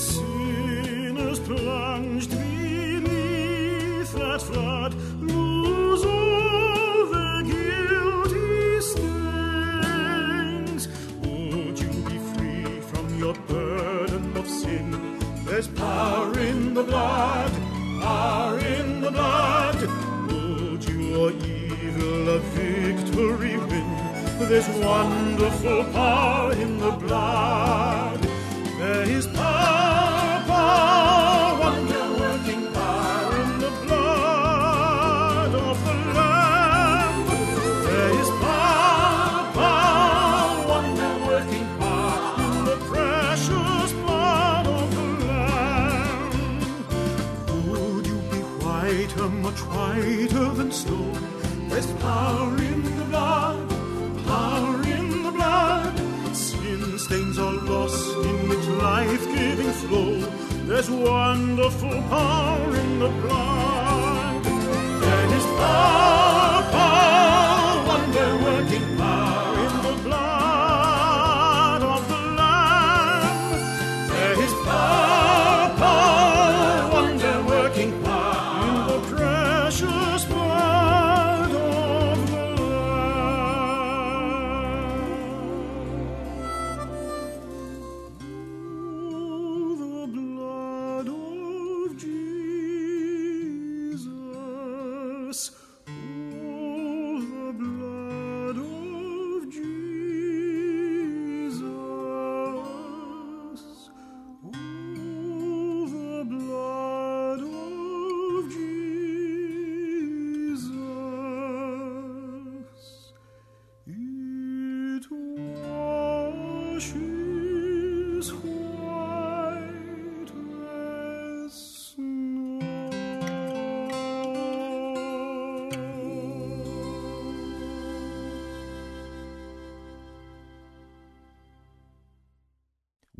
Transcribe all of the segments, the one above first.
Sinners plunged beneath that flood There's wonderful power in the blood.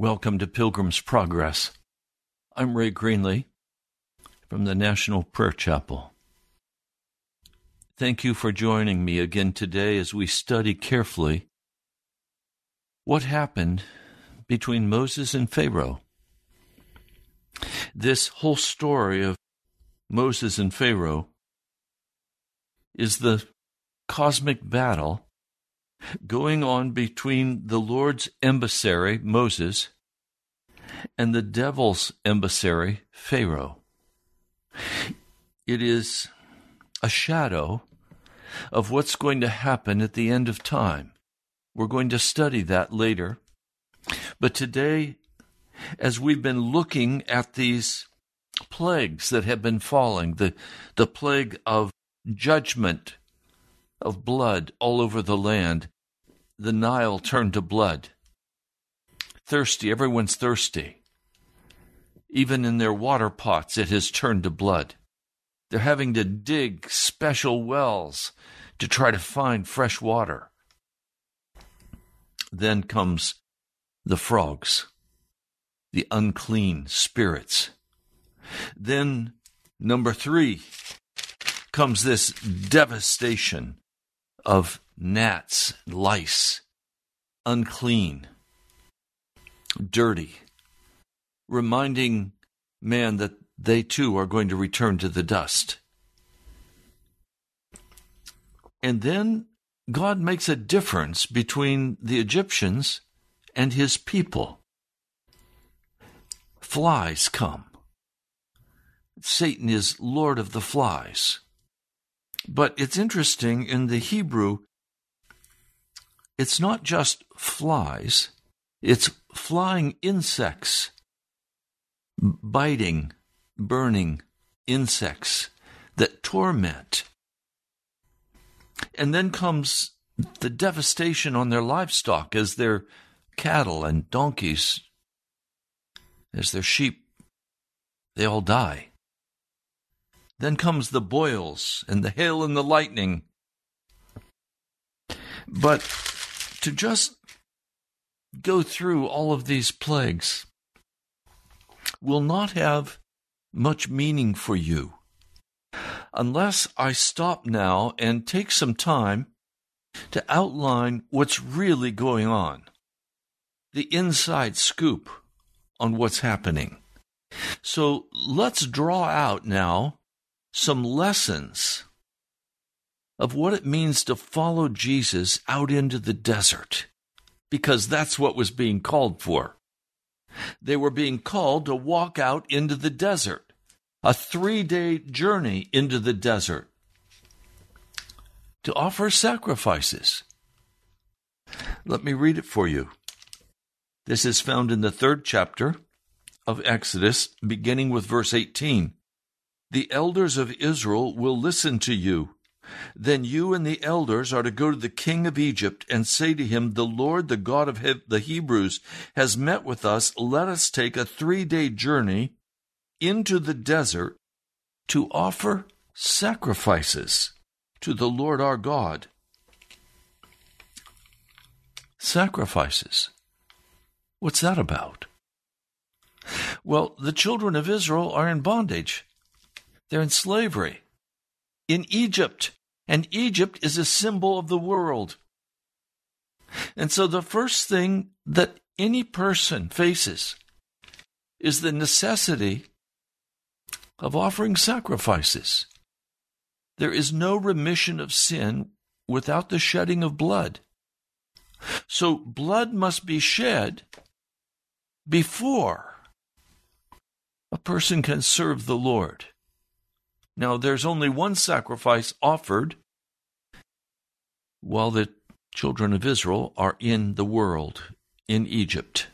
Welcome to Pilgrim's Progress. I'm Ray Greenley from the National Prayer Chapel. Thank you for joining me again today as we study carefully what happened between Moses and Pharaoh. This whole story of Moses and Pharaoh is the cosmic battle going on between the Lord's emissary, Moses, and the devil's emissary, Pharaoh. It is a shadow of what's going to happen at the end of time. We're going to study that later. But today, as we've been looking at these plagues that have been falling, the, the plague of judgment, of blood all over the land, the Nile turned to blood. Thirsty, everyone's thirsty. Even in their water pots, it has turned to blood. They're having to dig special wells to try to find fresh water. Then comes the frogs, the unclean spirits. Then, number three, comes this devastation of gnats, lice, unclean, dirty, reminding man that they too are going to return to the dust. And then God makes a difference between the Egyptians and his people. Flies come. Satan is Lord of the flies. But it's interesting in the Hebrew, it's not just flies, it's flying insects, biting, burning insects that torment. And then comes the devastation on their livestock as their cattle and donkeys, as their sheep, they all die. Then comes the boils and the hail and the lightning. But to just go through all of these plagues will not have much meaning for you unless I stop now and take some time to outline what's really going on, the inside scoop on what's happening. So let's draw out now some lessons of what it means to follow Jesus out into the desert, because that's what was being called for. They were being called to walk out into the desert, a three day journey into the desert, to offer sacrifices. Let me read it for you. This is found in the third chapter of Exodus, beginning with verse 18 the elders of Israel will listen to you. Then you and the elders are to go to the king of Egypt and say to him, The Lord, the God of the Hebrews, has met with us. Let us take a three day journey into the desert to offer sacrifices to the Lord our God. Sacrifices. What's that about? Well, the children of Israel are in bondage. They're in slavery in Egypt, and Egypt is a symbol of the world. And so the first thing that any person faces is the necessity of offering sacrifices. There is no remission of sin without the shedding of blood. So blood must be shed before a person can serve the Lord. Now, there's only one sacrifice offered while the children of Israel are in the world, in Egypt.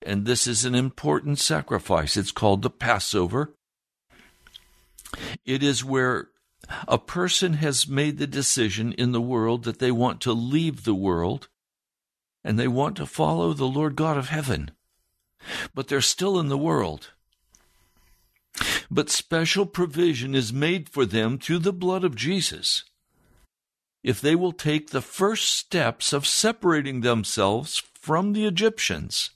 And this is an important sacrifice. It's called the Passover. It is where a person has made the decision in the world that they want to leave the world and they want to follow the Lord God of heaven. But they're still in the world. But special provision is made for them through the blood of Jesus. If they will take the first steps of separating themselves from the Egyptians,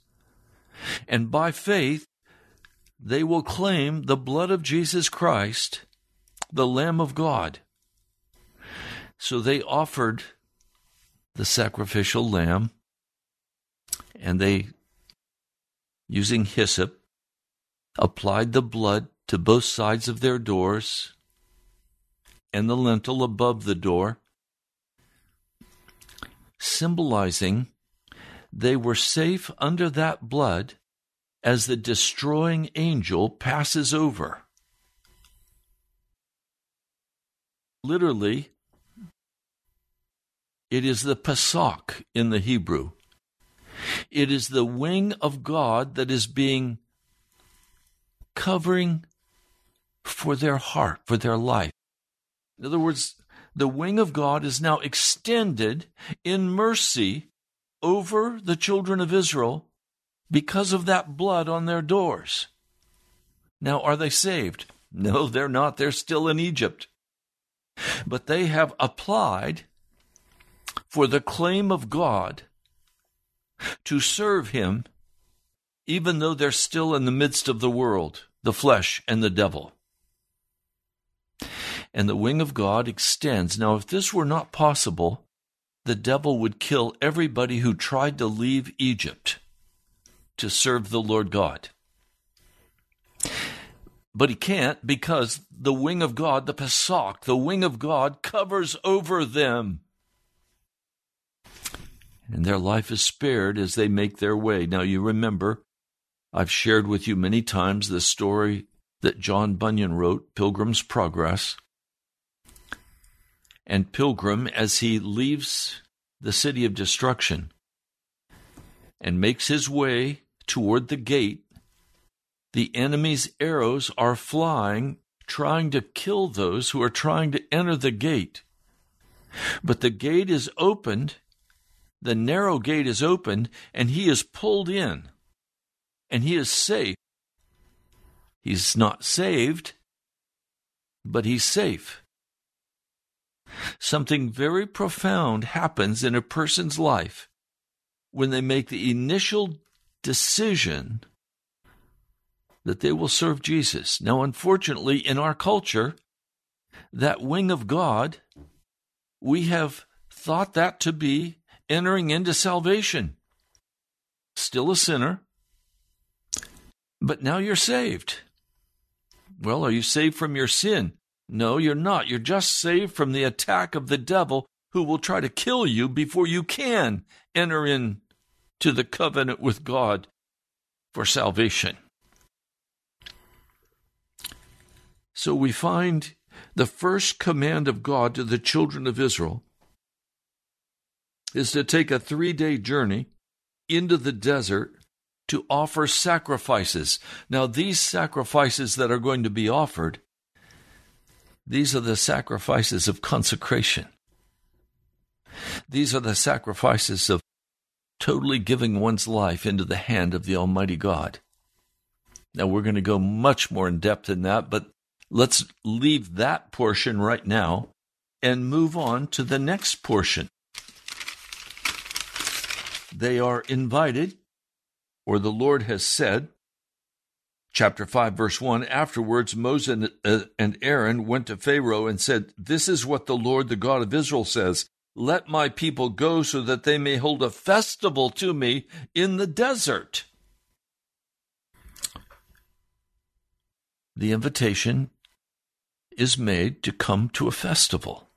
and by faith, they will claim the blood of Jesus Christ, the Lamb of God. So they offered the sacrificial lamb, and they, using hyssop, applied the blood to both sides of their doors and the lintel above the door, symbolizing they were safe under that blood as the destroying angel passes over. Literally, it is the Pesach in the Hebrew. It is the wing of God that is being covering for their heart, for their life. In other words, the wing of God is now extended in mercy over the children of Israel because of that blood on their doors. Now, are they saved? No, they're not. They're still in Egypt. But they have applied for the claim of God to serve Him, even though they're still in the midst of the world, the flesh, and the devil. And the wing of God extends. Now, if this were not possible, the devil would kill everybody who tried to leave Egypt to serve the Lord God. But he can't because the wing of God, the Pesach, the wing of God covers over them. And their life is spared as they make their way. Now, you remember, I've shared with you many times the story that John Bunyan wrote, Pilgrim's Progress. And Pilgrim, as he leaves the city of destruction and makes his way toward the gate, the enemy's arrows are flying, trying to kill those who are trying to enter the gate. But the gate is opened, the narrow gate is opened, and he is pulled in, and he is safe. He's not saved, but he's safe. Something very profound happens in a person's life when they make the initial decision that they will serve Jesus. Now, unfortunately, in our culture, that wing of God, we have thought that to be entering into salvation. Still a sinner, but now you're saved. Well, are you saved from your sin? No, you're not. You're just saved from the attack of the devil who will try to kill you before you can enter into the covenant with God for salvation. So we find the first command of God to the children of Israel is to take a three day journey into the desert to offer sacrifices. Now, these sacrifices that are going to be offered, these are the sacrifices of consecration. These are the sacrifices of totally giving one's life into the hand of the Almighty God. Now, we're going to go much more in depth in that, but let's leave that portion right now and move on to the next portion. They are invited or the Lord has said, chapter 5, verse 1 Afterwards, Moses uh, and Aaron went to Pharaoh and said, This is what the Lord, the God of Israel, says Let my people go so that they may hold a festival to me in the desert. The invitation is made to come to a festival,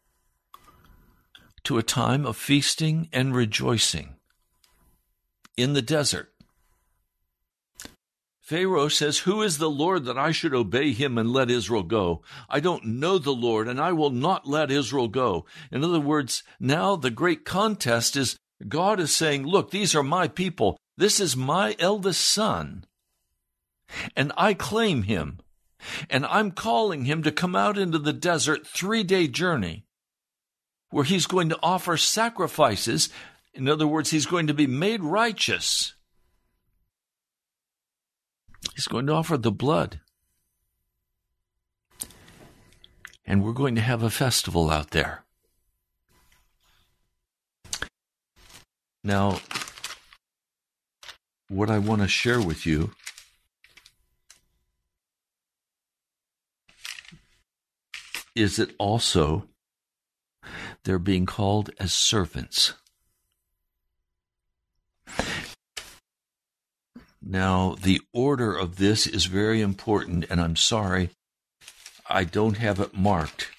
to a time of feasting and rejoicing in the desert. Pharaoh says, Who is the Lord that I should obey him and let Israel go? I don't know the Lord, and I will not let Israel go. In other words, now the great contest is God is saying, Look, these are my people. This is my eldest son. And I claim him. And I'm calling him to come out into the desert three day journey where he's going to offer sacrifices. In other words, he's going to be made righteous He's going to offer the blood. And we're going to have a festival out there. Now, what I want to share with you is that also they're being called as servants. Now, the order of this is very important, and I'm sorry I don't have it marked,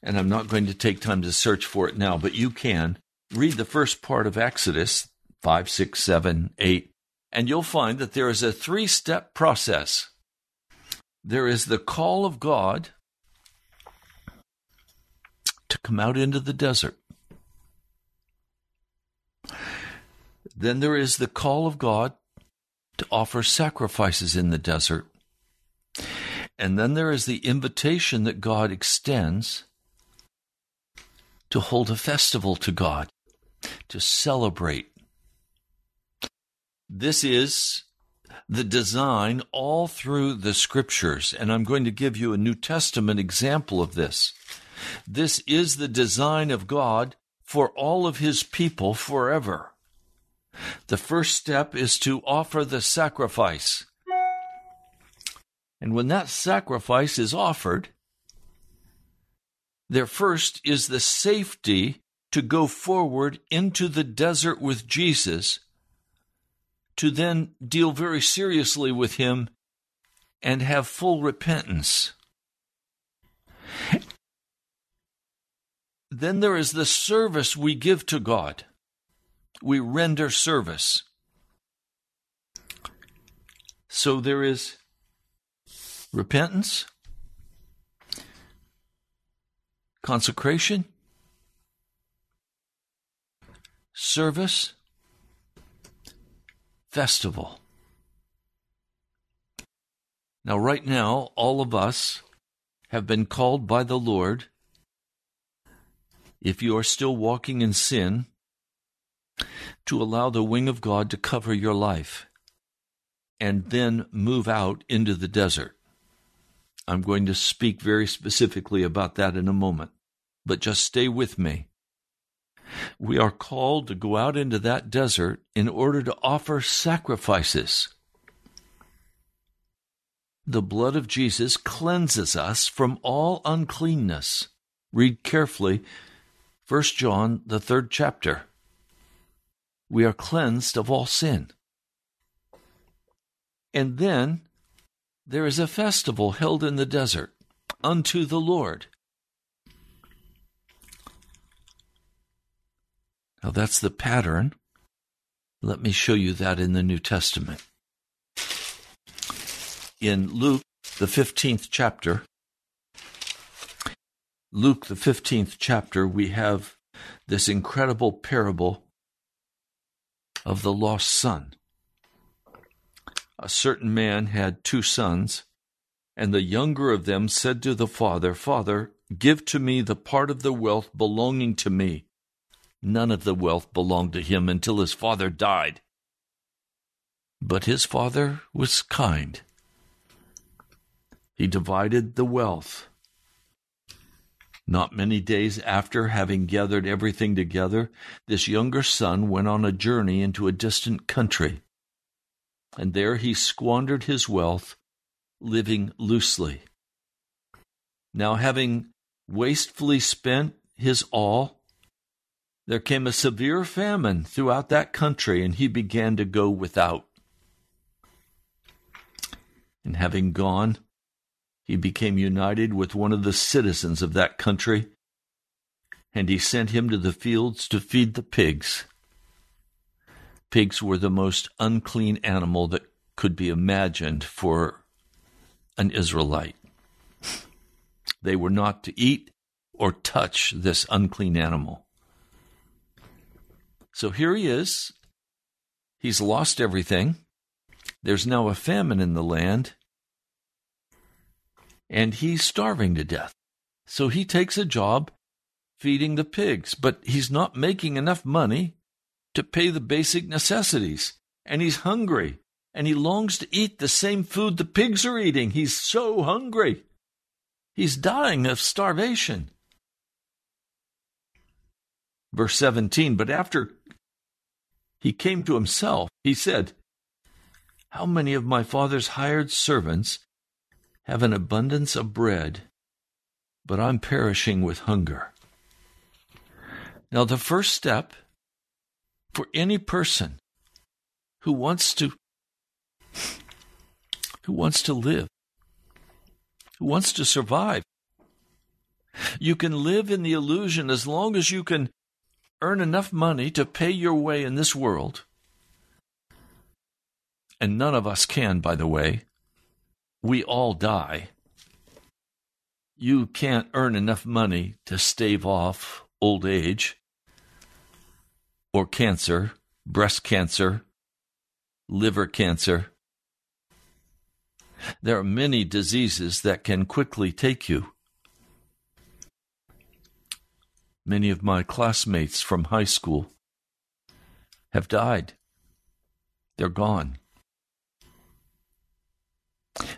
and I'm not going to take time to search for it now, but you can. Read the first part of Exodus 5, 6, 7, 8, and you'll find that there is a three step process. There is the call of God to come out into the desert. Then there is the call of God to offer sacrifices in the desert. And then there is the invitation that God extends to hold a festival to God, to celebrate. This is the design all through the scriptures, and I'm going to give you a New Testament example of this. This is the design of God for all of his people forever. The first step is to offer the sacrifice. And when that sacrifice is offered, there first is the safety to go forward into the desert with Jesus, to then deal very seriously with him and have full repentance. Then there is the service we give to God. We render service. So there is repentance, consecration, service, festival. Now, right now, all of us have been called by the Lord if you are still walking in sin, to allow the wing of God to cover your life and then move out into the desert. I'm going to speak very specifically about that in a moment, but just stay with me. We are called to go out into that desert in order to offer sacrifices. The blood of Jesus cleanses us from all uncleanness. Read carefully 1 John, the third chapter. We are cleansed of all sin. And then there is a festival held in the desert unto the Lord. Now that's the pattern. Let me show you that in the New Testament. In Luke, the 15th chapter, Luke, the 15th chapter, we have this incredible parable of the lost son. A certain man had two sons, and the younger of them said to the father, Father, give to me the part of the wealth belonging to me. None of the wealth belonged to him until his father died. But his father was kind. He divided the wealth not many days after having gathered everything together, this younger son went on a journey into a distant country. And there he squandered his wealth, living loosely. Now, having wastefully spent his all, there came a severe famine throughout that country, and he began to go without. And having gone, he became united with one of the citizens of that country, and he sent him to the fields to feed the pigs. Pigs were the most unclean animal that could be imagined for an Israelite. They were not to eat or touch this unclean animal. So here he is. He's lost everything. There's now a famine in the land, and he's starving to death. So he takes a job feeding the pigs, but he's not making enough money to pay the basic necessities. And he's hungry, and he longs to eat the same food the pigs are eating. He's so hungry. He's dying of starvation. Verse 17 But after he came to himself, he said, How many of my father's hired servants have an abundance of bread, but I'm perishing with hunger. Now, the first step for any person who wants to who wants to live, who wants to survive. You can live in the illusion as long as you can earn enough money to pay your way in this world. And none of us can, by the way we all die. You can't earn enough money to stave off old age or cancer, breast cancer, liver cancer. There are many diseases that can quickly take you. Many of my classmates from high school have died. They're gone.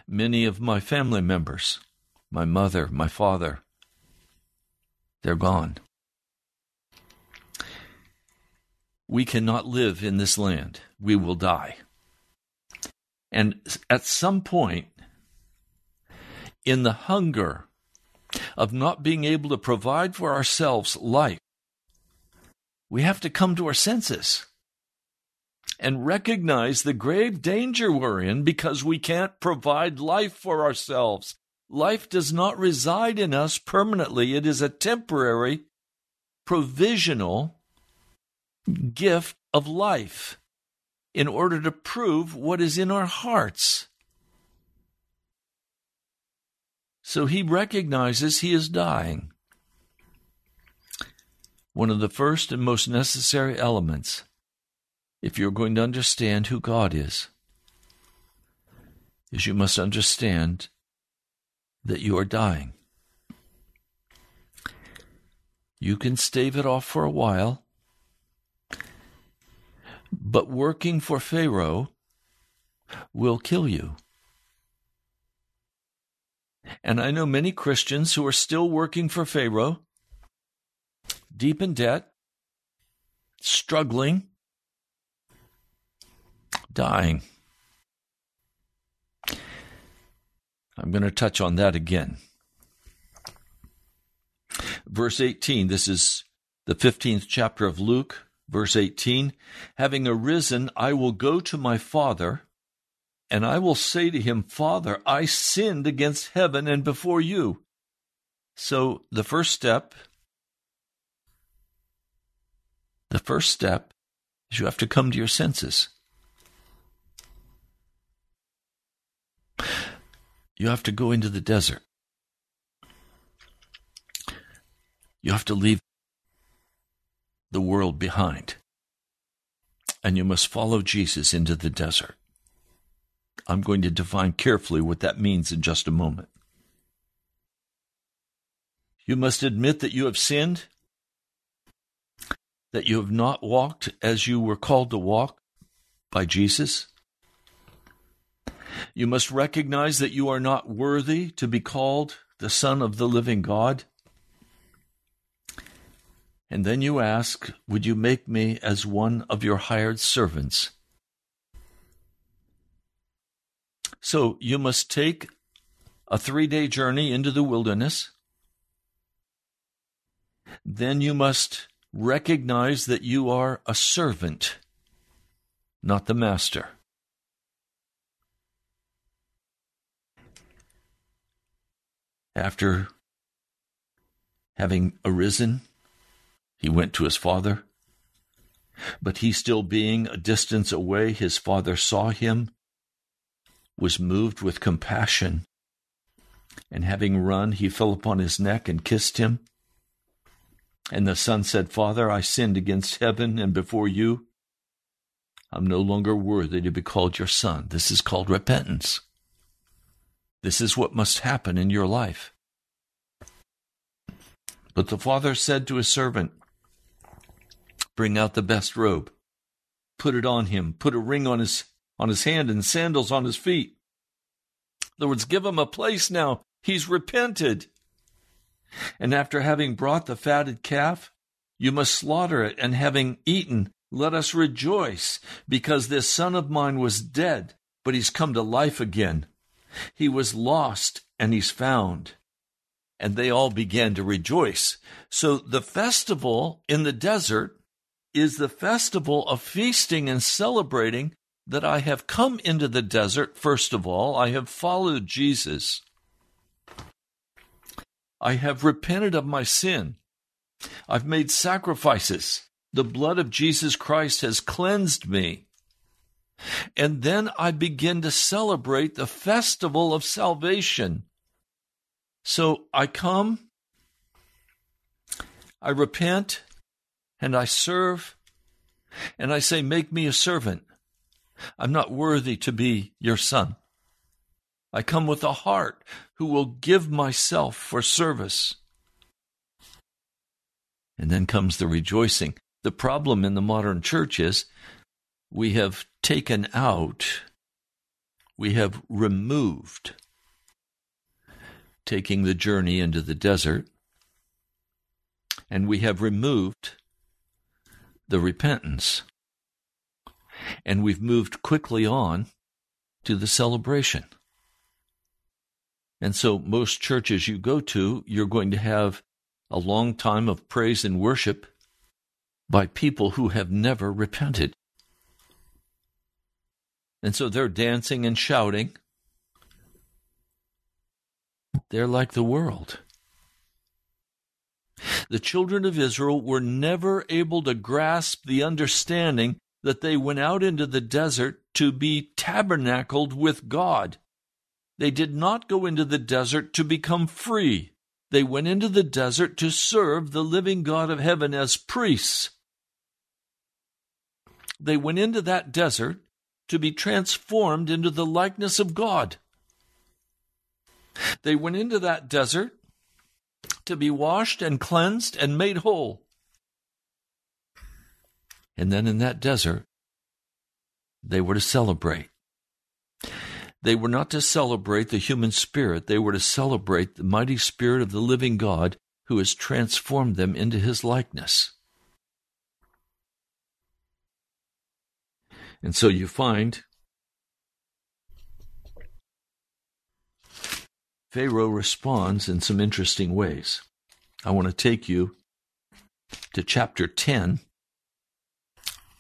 Many of my family members, my mother, my father, they're gone. We cannot live in this land. We will die. And at some point, in the hunger of not being able to provide for ourselves life, we have to come to our senses and recognize the grave danger we're in because we can't provide life for ourselves. Life does not reside in us permanently, it is a temporary, provisional gift of life in order to prove what is in our hearts. So he recognizes he is dying. One of the first and most necessary elements if you're going to understand who God is, is you must understand that you are dying. You can stave it off for a while, but working for Pharaoh will kill you. And I know many Christians who are still working for Pharaoh, deep in debt, struggling, dying. I'm going to touch on that again. Verse 18, this is the 15th chapter of Luke, verse 18. Having arisen, I will go to my father, and I will say to him, Father, I sinned against heaven and before you. So the first step, the first step is you have to come to your senses. You have to go into the desert. You have to leave the world behind. And you must follow Jesus into the desert. I'm going to define carefully what that means in just a moment. You must admit that you have sinned, that you have not walked as you were called to walk by Jesus. You must recognize that you are not worthy to be called the Son of the living God. And then you ask, Would you make me as one of your hired servants? So you must take a three day journey into the wilderness. Then you must recognize that you are a servant, not the master. After having arisen, he went to his father. But he still being a distance away, his father saw him, was moved with compassion, and having run, he fell upon his neck and kissed him. And the son said, Father, I sinned against heaven and before you. I'm no longer worthy to be called your son. This is called repentance. This is what must happen in your life. But the father said to his servant, Bring out the best robe, put it on him, put a ring on his on his hand and sandals on his feet. In other words, give him a place now. He's repented. And after having brought the fatted calf, you must slaughter it, and having eaten, let us rejoice, because this son of mine was dead, but he's come to life again. He was lost and he's found. And they all began to rejoice. So the festival in the desert is the festival of feasting and celebrating that I have come into the desert. First of all, I have followed Jesus. I have repented of my sin. I've made sacrifices. The blood of Jesus Christ has cleansed me. And then I begin to celebrate the festival of salvation. So I come, I repent, and I serve, and I say, Make me a servant. I'm not worthy to be your son. I come with a heart who will give myself for service. And then comes the rejoicing. The problem in the modern church is we have taken out we have removed taking the journey into the desert, and we have removed the repentance. And we've moved quickly on to the celebration. And so, most churches you go to, you're going to have a long time of praise and worship by people who have never repented. And so they're dancing and shouting. They're like the world. The children of Israel were never able to grasp the understanding that they went out into the desert to be tabernacled with God. They did not go into the desert to become free. They went into the desert to serve the living God of heaven as priests. They went into that desert to be transformed into the likeness of God. They went into that desert to be washed and cleansed and made whole. And then in that desert, they were to celebrate. They were not to celebrate the human spirit, they were to celebrate the mighty spirit of the living God who has transformed them into his likeness. And so you find Pharaoh responds in some interesting ways. I want to take you to chapter 10,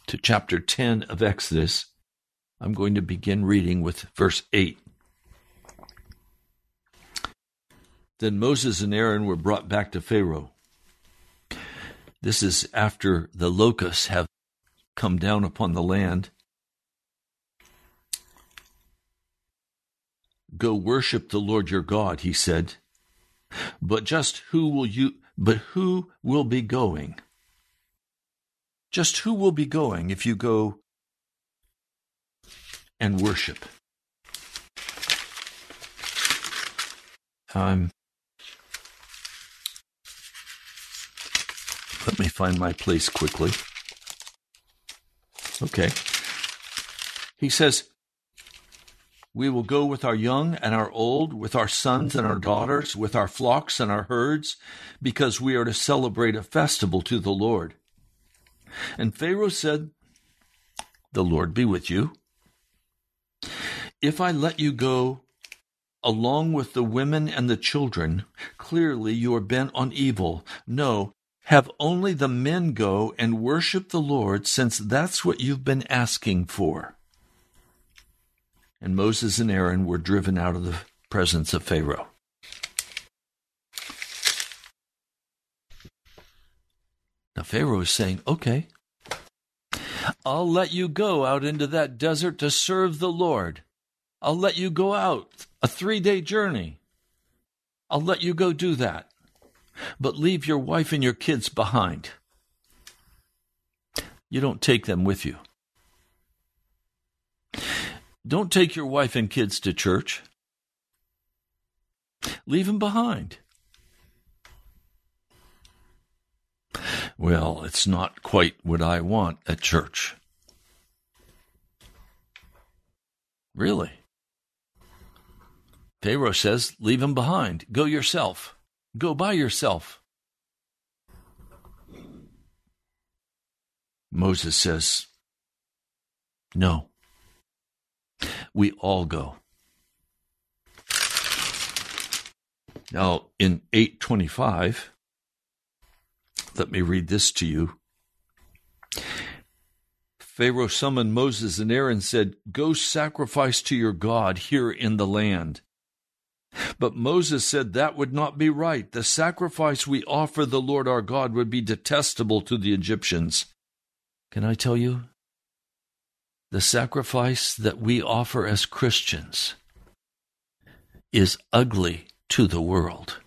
to chapter 10 of Exodus. I'm going to begin reading with verse 8. Then Moses and Aaron were brought back to Pharaoh. This is after the locusts have come down upon the land Go worship the Lord your God, he said. But just who will you but who will be going? Just who will be going if you go and worship? Um, let me find my place quickly. Okay. He says, we will go with our young and our old, with our sons and our daughters, with our flocks and our herds, because we are to celebrate a festival to the Lord. And Pharaoh said, The Lord be with you. If I let you go along with the women and the children, clearly you are bent on evil. No, have only the men go and worship the Lord, since that's what you've been asking for and Moses and Aaron were driven out of the presence of Pharaoh. Now, Pharaoh is saying, Okay, I'll let you go out into that desert to serve the Lord. I'll let you go out a three day journey. I'll let you go do that. But leave your wife and your kids behind. You don't take them with you. Don't take your wife and kids to church. Leave them behind. Well, it's not quite what I want at church. Really? Pharaoh says, Leave them behind. Go yourself. Go by yourself. Moses says, No we all go. Now, in 825, let me read this to you. Pharaoh summoned Moses and Aaron and said, Go sacrifice to your God here in the land. But Moses said that would not be right. The sacrifice we offer the Lord our God would be detestable to the Egyptians. Can I tell you? The sacrifice that we offer as Christians is ugly to the world.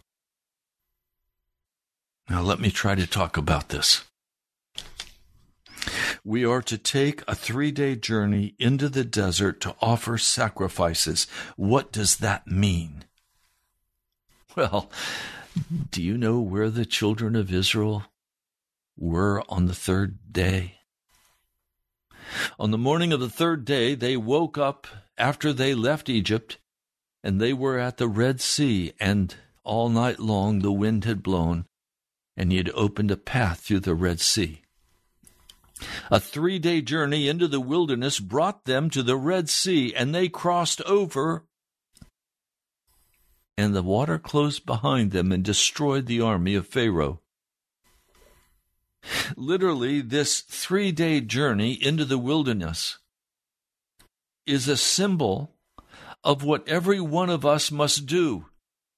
Now, let me try to talk about this. We are to take a three day journey into the desert to offer sacrifices. What does that mean? Well, do you know where the children of Israel were on the third day? On the morning of the third day, they woke up after they left Egypt, and they were at the Red Sea, and all night long the wind had blown, and he had opened a path through the Red Sea. A three day journey into the wilderness brought them to the Red Sea, and they crossed over, and the water closed behind them and destroyed the army of Pharaoh. Literally, this three day journey into the wilderness is a symbol of what every one of us must do.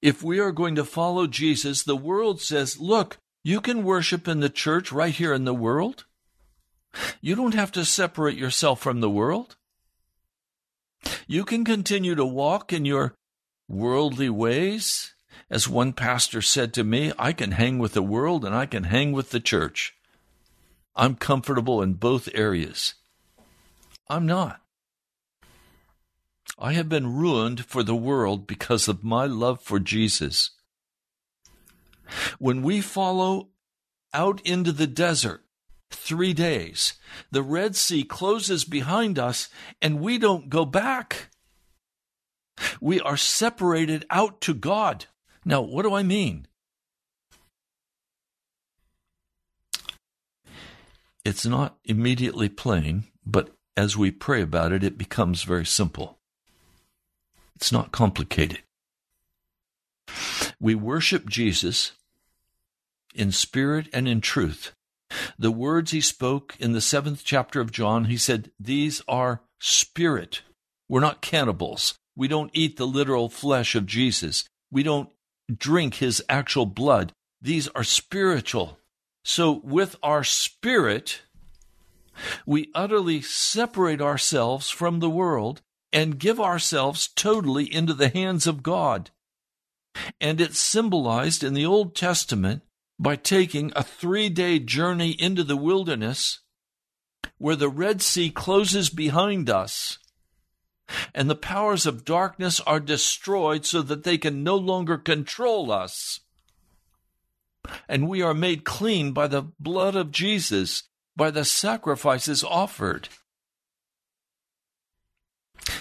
If we are going to follow Jesus, the world says, look, you can worship in the church right here in the world. You don't have to separate yourself from the world. You can continue to walk in your worldly ways. As one pastor said to me, I can hang with the world and I can hang with the church. I'm comfortable in both areas. I'm not. I have been ruined for the world because of my love for Jesus. When we follow out into the desert, three days. The Red Sea closes behind us and we don't go back. We are separated out to God. Now, what do I mean? It's not immediately plain, but as we pray about it, it becomes very simple. It's not complicated. We worship Jesus in spirit and in truth. The words he spoke in the seventh chapter of John, he said, These are spirit. We're not cannibals. We don't eat the literal flesh of Jesus. We don't drink his actual blood. These are spiritual. So, with our spirit, we utterly separate ourselves from the world and give ourselves totally into the hands of God. And it's symbolized in the Old Testament by taking a three day journey into the wilderness where the Red Sea closes behind us and the powers of darkness are destroyed so that they can no longer control us. And we are made clean by the blood of Jesus, by the sacrifices offered.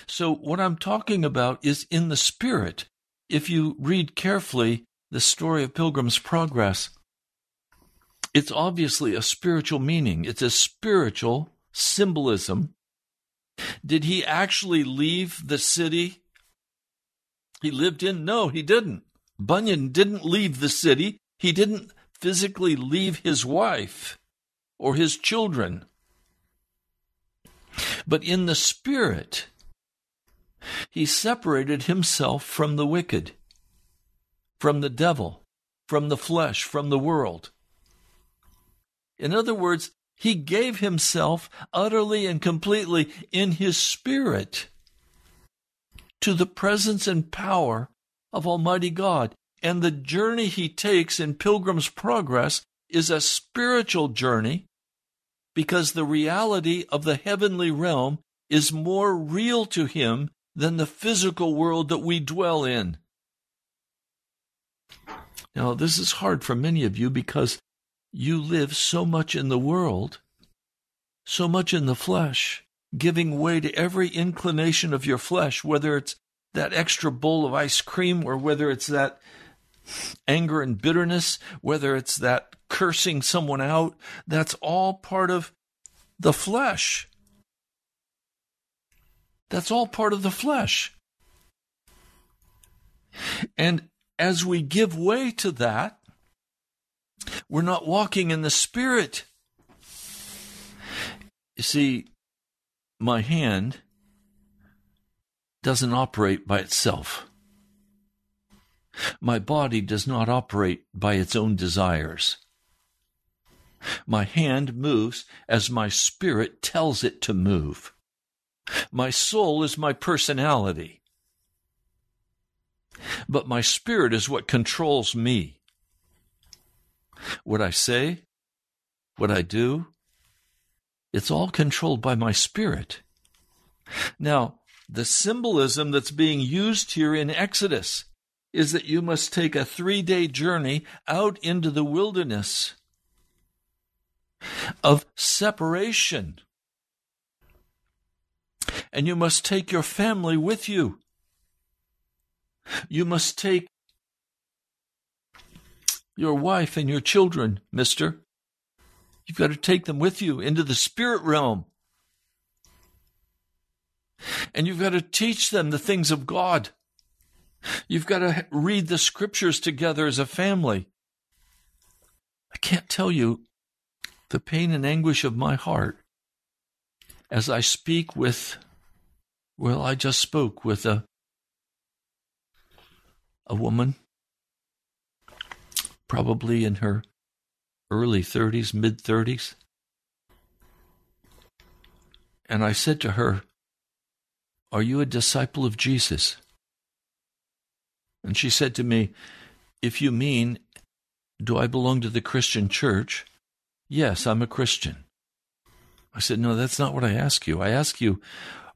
So, what I'm talking about is in the Spirit. If you read carefully the story of Pilgrim's Progress, it's obviously a spiritual meaning, it's a spiritual symbolism. Did he actually leave the city he lived in? No, he didn't. Bunyan didn't leave the city. He didn't physically leave his wife or his children. But in the spirit, he separated himself from the wicked, from the devil, from the flesh, from the world. In other words, he gave himself utterly and completely in his spirit to the presence and power of Almighty God. And the journey he takes in Pilgrim's Progress is a spiritual journey because the reality of the heavenly realm is more real to him than the physical world that we dwell in. Now, this is hard for many of you because you live so much in the world, so much in the flesh, giving way to every inclination of your flesh, whether it's that extra bowl of ice cream or whether it's that anger and bitterness, whether it's that cursing someone out, that's all part of the flesh. That's all part of the flesh. And as we give way to that, we're not walking in the Spirit. You see, my hand doesn't operate by itself. My body does not operate by its own desires. My hand moves as my spirit tells it to move. My soul is my personality. But my spirit is what controls me. What I say, what I do, it's all controlled by my spirit. Now, the symbolism that's being used here in Exodus is that you must take a three day journey out into the wilderness of separation. And you must take your family with you. You must take your wife and your children, mister. You've got to take them with you into the spirit realm. And you've got to teach them the things of God. You've got to read the scriptures together as a family. I can't tell you the pain and anguish of my heart as I speak with, well, I just spoke with a, a woman, probably in her early 30s, mid 30s. And I said to her, Are you a disciple of Jesus? And she said to me, If you mean, do I belong to the Christian church? Yes, I'm a Christian. I said, No, that's not what I ask you. I ask you,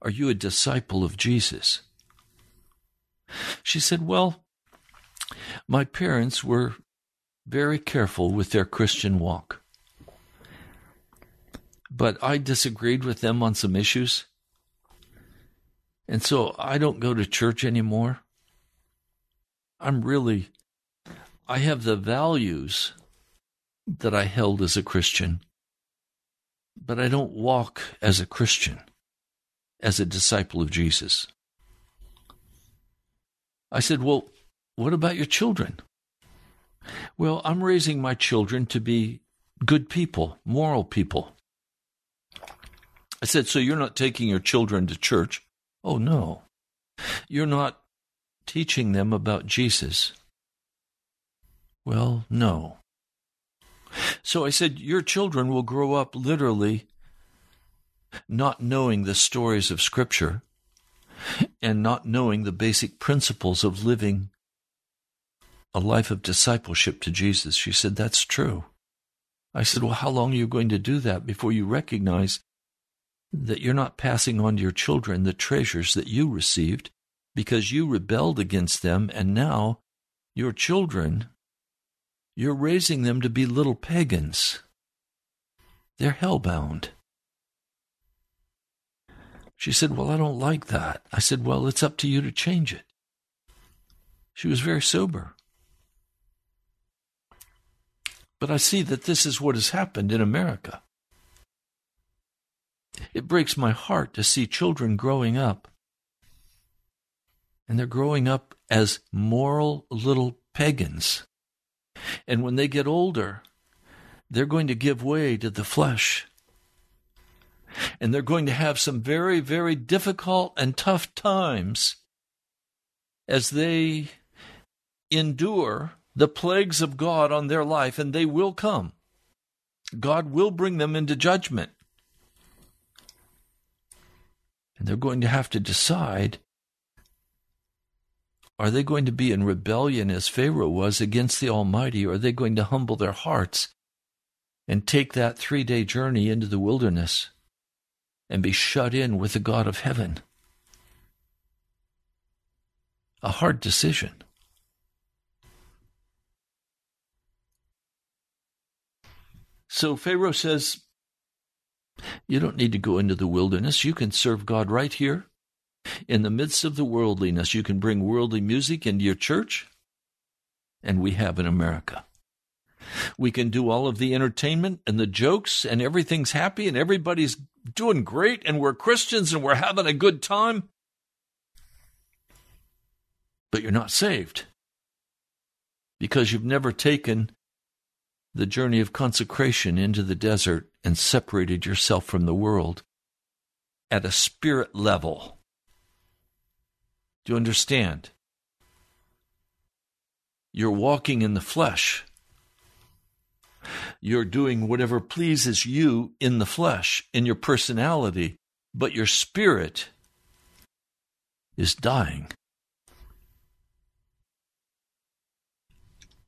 Are you a disciple of Jesus? She said, Well, my parents were very careful with their Christian walk. But I disagreed with them on some issues. And so I don't go to church anymore. I'm really, I have the values that I held as a Christian, but I don't walk as a Christian, as a disciple of Jesus. I said, Well, what about your children? Well, I'm raising my children to be good people, moral people. I said, So you're not taking your children to church? Oh, no. You're not teaching them about Jesus? Well, no. So I said, Your children will grow up literally not knowing the stories of Scripture and not knowing the basic principles of living a life of discipleship to Jesus. She said, That's true. I said, Well, how long are you going to do that before you recognize that you're not passing on to your children the treasures that you received because you rebelled against them, and now your children, you're raising them to be little pagans. They're hellbound. She said, Well, I don't like that. I said, Well, it's up to you to change it. She was very sober. But I see that this is what has happened in America. It breaks my heart to see children growing up and they're growing up as moral little pagans. And when they get older, they're going to give way to the flesh. And they're going to have some very, very difficult and tough times as they endure the plagues of God on their life, and they will come. God will bring them into judgment. And they're going to have to decide are they going to be in rebellion as Pharaoh was against the Almighty, or are they going to humble their hearts and take that three day journey into the wilderness and be shut in with the God of heaven? A hard decision. So Pharaoh says, You don't need to go into the wilderness. You can serve God right here in the midst of the worldliness, you can bring worldly music into your church, and we have in America. We can do all of the entertainment and the jokes, and everything's happy, and everybody's doing great, and we're Christians and we're having a good time. But you're not saved because you've never taken the journey of consecration into the desert and separated yourself from the world at a spirit level. Do you understand? You're walking in the flesh. You're doing whatever pleases you in the flesh, in your personality, but your spirit is dying.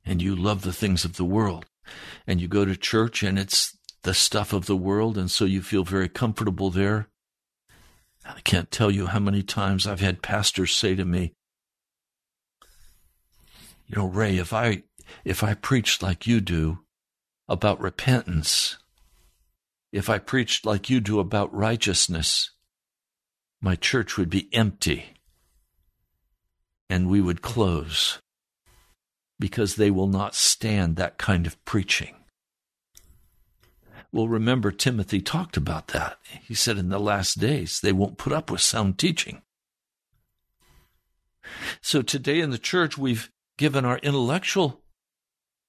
And you love the things of the world. And you go to church and it's the stuff of the world, and so you feel very comfortable there. I can't tell you how many times I've had pastors say to me, you know, Ray, if I if I preached like you do about repentance, if I preached like you do about righteousness, my church would be empty and we would close because they will not stand that kind of preaching. Well, remember, Timothy talked about that. He said in the last days they won't put up with sound teaching. So today in the church, we've given our intellectual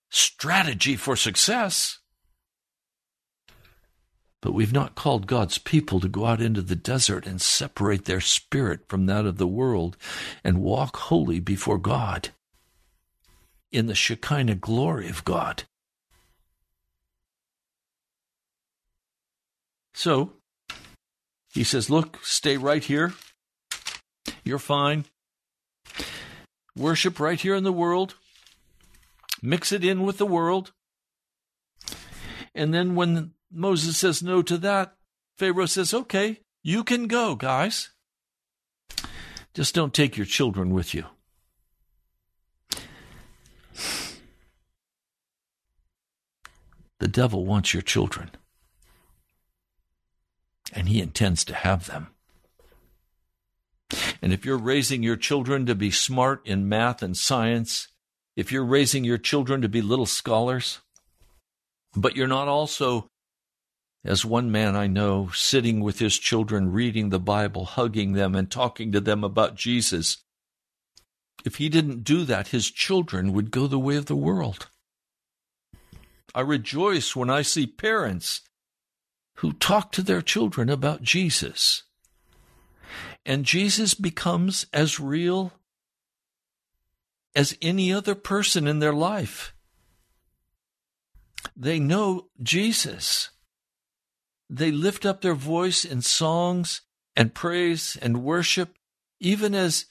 strategy for success, but we've not called God's people to go out into the desert and separate their spirit from that of the world and walk holy before God in the Shekinah glory of God. So he says, Look, stay right here. You're fine. Worship right here in the world. Mix it in with the world. And then when Moses says no to that, Pharaoh says, Okay, you can go, guys. Just don't take your children with you. The devil wants your children, and he intends to have them. And if you're raising your children to be smart in math and science, if you're raising your children to be little scholars, but you're not also, as one man I know, sitting with his children, reading the Bible, hugging them, and talking to them about Jesus, if he didn't do that, his children would go the way of the world. I rejoice when I see parents who talk to their children about Jesus. And Jesus becomes as real as any other person in their life. They know Jesus. They lift up their voice in songs and praise and worship, even as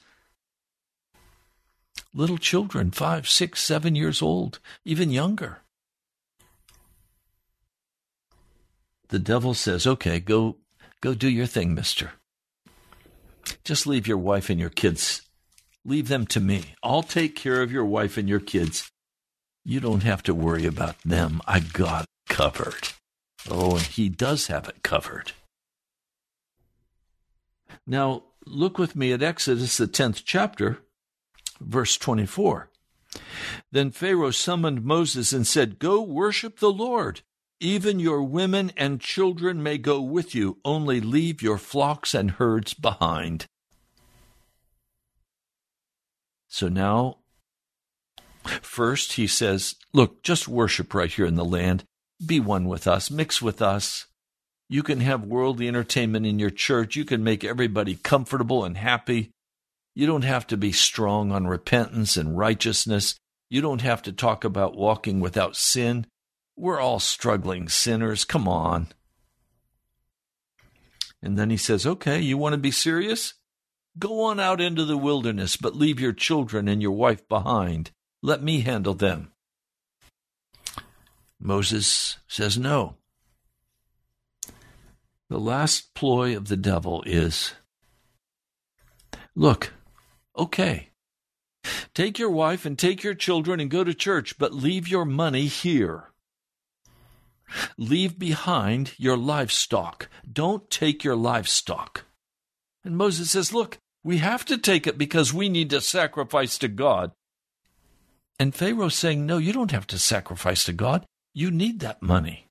little children, five, six, seven years old, even younger. The devil says, okay, go, go do your thing, mister. Just leave your wife and your kids. Leave them to me. I'll take care of your wife and your kids. You don't have to worry about them. I got it covered. Oh, and he does have it covered. Now, look with me at Exodus, the 10th chapter, verse 24. Then Pharaoh summoned Moses and said, Go worship the Lord. Even your women and children may go with you, only leave your flocks and herds behind. So now, first he says, Look, just worship right here in the land. Be one with us, mix with us. You can have worldly entertainment in your church. You can make everybody comfortable and happy. You don't have to be strong on repentance and righteousness. You don't have to talk about walking without sin. We're all struggling sinners. Come on. And then he says, Okay, you want to be serious? Go on out into the wilderness, but leave your children and your wife behind. Let me handle them. Moses says no. The last ploy of the devil is look, okay, take your wife and take your children and go to church, but leave your money here. Leave behind your livestock. Don't take your livestock. And Moses says, Look, we have to take it because we need to sacrifice to God. And Pharaoh's saying, No, you don't have to sacrifice to God. You need that money.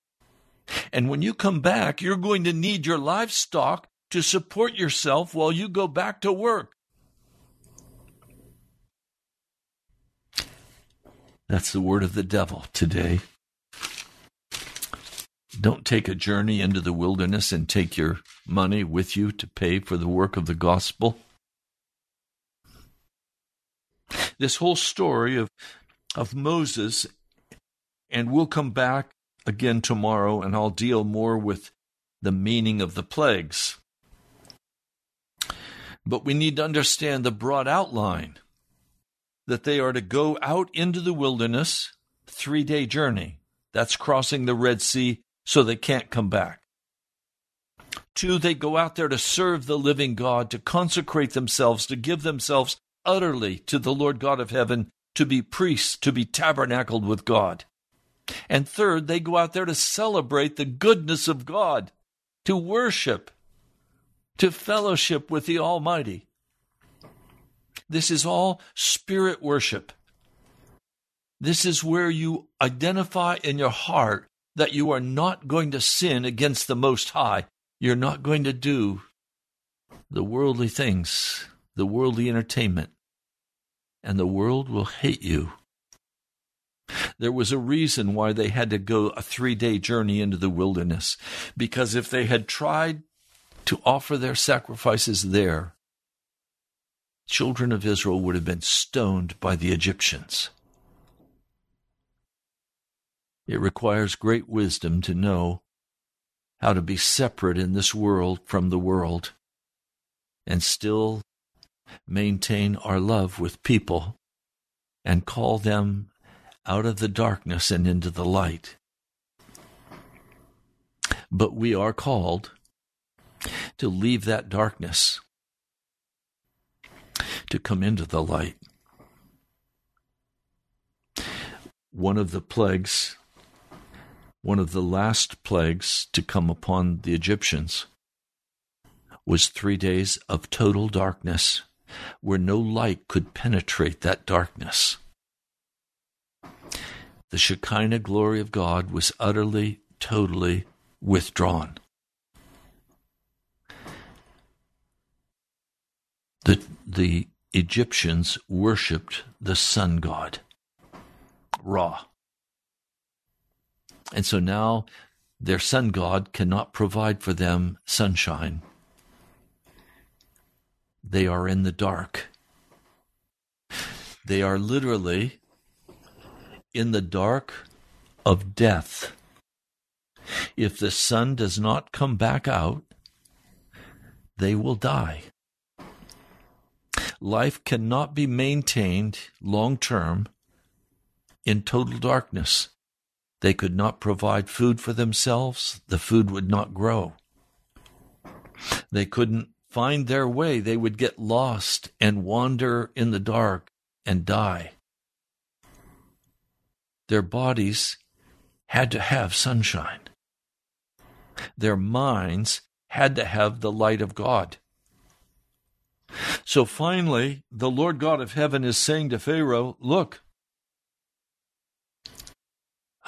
And when you come back, you're going to need your livestock to support yourself while you go back to work. That's the word of the devil today. Don't take a journey into the wilderness and take your money with you to pay for the work of the gospel. This whole story of, of Moses, and we'll come back again tomorrow and I'll deal more with the meaning of the plagues. But we need to understand the broad outline that they are to go out into the wilderness, three day journey. That's crossing the Red Sea so they can't come back. Two, they go out there to serve the living God, to consecrate themselves, to give themselves utterly to the Lord God of heaven, to be priests, to be tabernacled with God. And third, they go out there to celebrate the goodness of God, to worship, to fellowship with the Almighty. This is all spirit worship. This is where you identify in your heart that you are not going to sin against the Most High. You're not going to do the worldly things, the worldly entertainment, and the world will hate you. There was a reason why they had to go a three day journey into the wilderness, because if they had tried to offer their sacrifices there, children of Israel would have been stoned by the Egyptians. It requires great wisdom to know how to be separate in this world from the world and still maintain our love with people and call them out of the darkness and into the light. But we are called to leave that darkness, to come into the light. One of the plagues one of the last plagues to come upon the Egyptians was three days of total darkness, where no light could penetrate that darkness. The Shekinah glory of God was utterly, totally withdrawn. The, the Egyptians worshipped the sun god, Ra. And so now their sun god cannot provide for them sunshine. They are in the dark. They are literally in the dark of death. If the sun does not come back out, they will die. Life cannot be maintained long term in total darkness. They could not provide food for themselves. The food would not grow. They couldn't find their way. They would get lost and wander in the dark and die. Their bodies had to have sunshine. Their minds had to have the light of God. So finally, the Lord God of heaven is saying to Pharaoh, Look,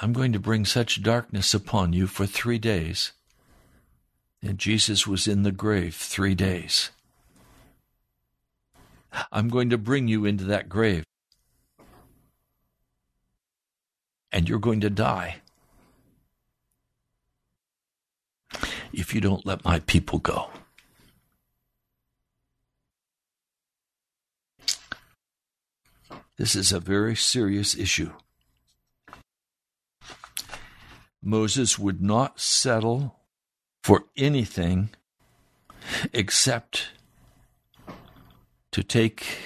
I'm going to bring such darkness upon you for three days. And Jesus was in the grave three days. I'm going to bring you into that grave. And you're going to die if you don't let my people go. This is a very serious issue. Moses would not settle for anything except to take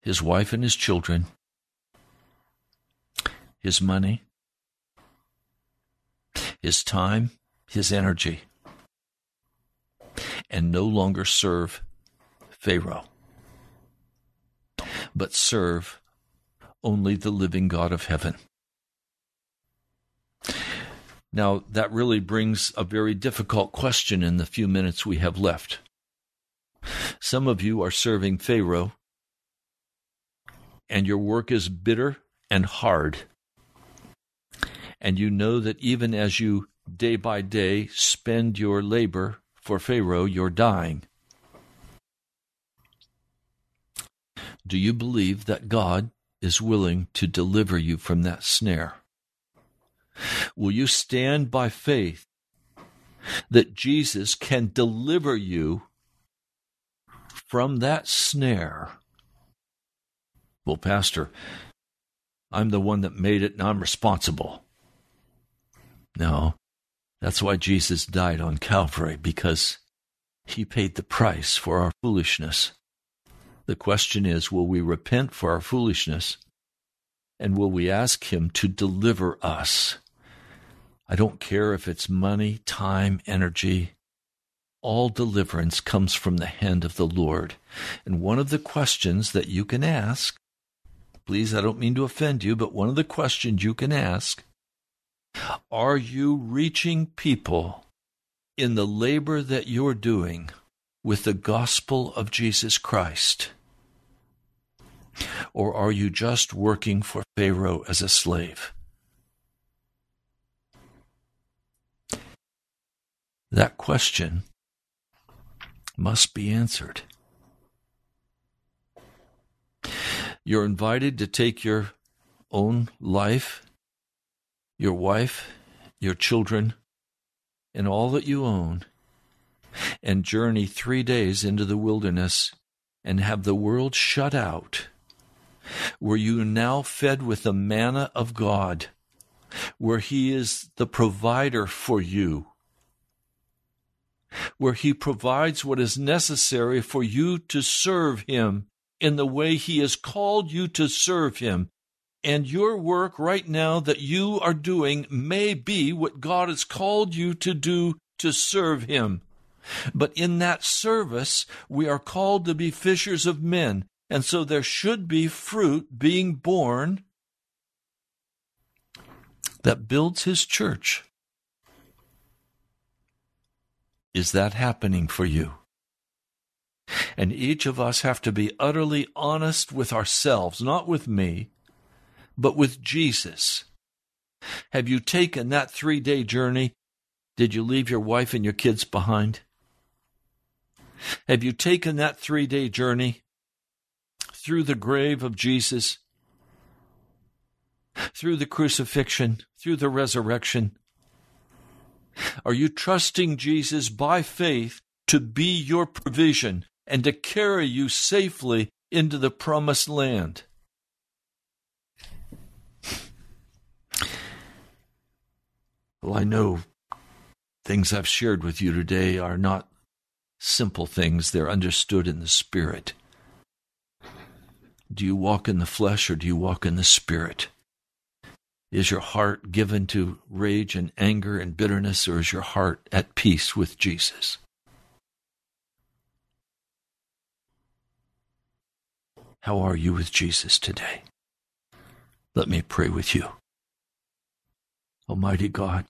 his wife and his children, his money, his time, his energy, and no longer serve Pharaoh, but serve only the living God of heaven. Now, that really brings a very difficult question in the few minutes we have left. Some of you are serving Pharaoh, and your work is bitter and hard. And you know that even as you day by day spend your labor for Pharaoh, you're dying. Do you believe that God is willing to deliver you from that snare? Will you stand by faith that Jesus can deliver you from that snare? Well, Pastor, I'm the one that made it and I'm responsible. No, that's why Jesus died on Calvary, because he paid the price for our foolishness. The question is will we repent for our foolishness and will we ask him to deliver us? I don't care if it's money, time, energy. All deliverance comes from the hand of the Lord. And one of the questions that you can ask, please, I don't mean to offend you, but one of the questions you can ask are you reaching people in the labor that you're doing with the gospel of Jesus Christ? Or are you just working for Pharaoh as a slave? That question must be answered. You're invited to take your own life, your wife, your children, and all that you own, and journey three days into the wilderness and have the world shut out, where you now fed with the manna of God, where He is the provider for you where He provides what is necessary for you to serve Him in the way He has called you to serve Him. And your work right now that you are doing may be what God has called you to do to serve Him. But in that service, we are called to be fishers of men. And so there should be fruit being borne that builds His church. Is that happening for you? And each of us have to be utterly honest with ourselves, not with me, but with Jesus. Have you taken that three day journey? Did you leave your wife and your kids behind? Have you taken that three day journey through the grave of Jesus, through the crucifixion, through the resurrection? Are you trusting Jesus by faith to be your provision and to carry you safely into the promised land? Well, I know things I've shared with you today are not simple things, they're understood in the Spirit. Do you walk in the flesh or do you walk in the Spirit? Is your heart given to rage and anger and bitterness, or is your heart at peace with Jesus? How are you with Jesus today? Let me pray with you. Almighty God,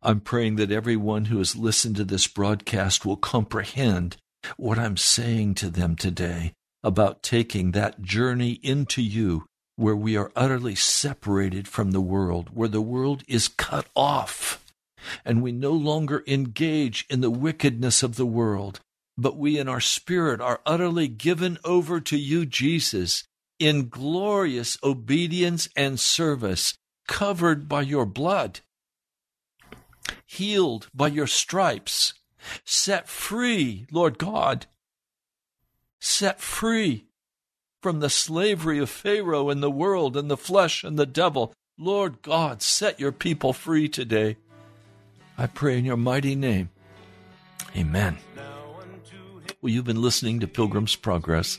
I'm praying that everyone who has listened to this broadcast will comprehend what I'm saying to them today about taking that journey into you where we are utterly separated from the world, where the world is cut off, and we no longer engage in the wickedness of the world, but we in our spirit are utterly given over to you, Jesus, in glorious obedience and service, covered by your blood, healed by your stripes, set free, Lord God, set free from the slavery of Pharaoh and the world and the flesh and the devil. Lord God, set your people free today. I pray in your mighty name. Amen. Well, you've been listening to Pilgrim's Progress.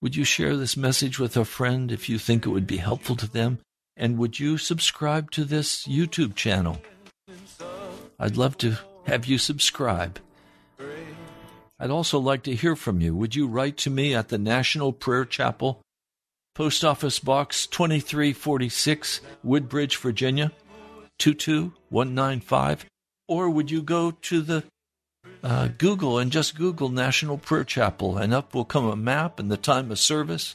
Would you share this message with a friend if you think it would be helpful to them? And would you subscribe to this YouTube channel? I'd love to have you subscribe. I'd also like to hear from you. Would you write to me at the National Prayer Chapel, Post Office Box 2346, Woodbridge, Virginia 22195? Or would you go to the uh, Google and just Google National Prayer Chapel, and up will come a map and the time of service?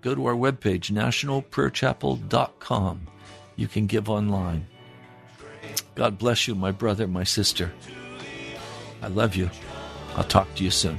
Go to our webpage, nationalprayerchapel.com. You can give online. God bless you, my brother, my sister. I love you. I'll talk to you soon.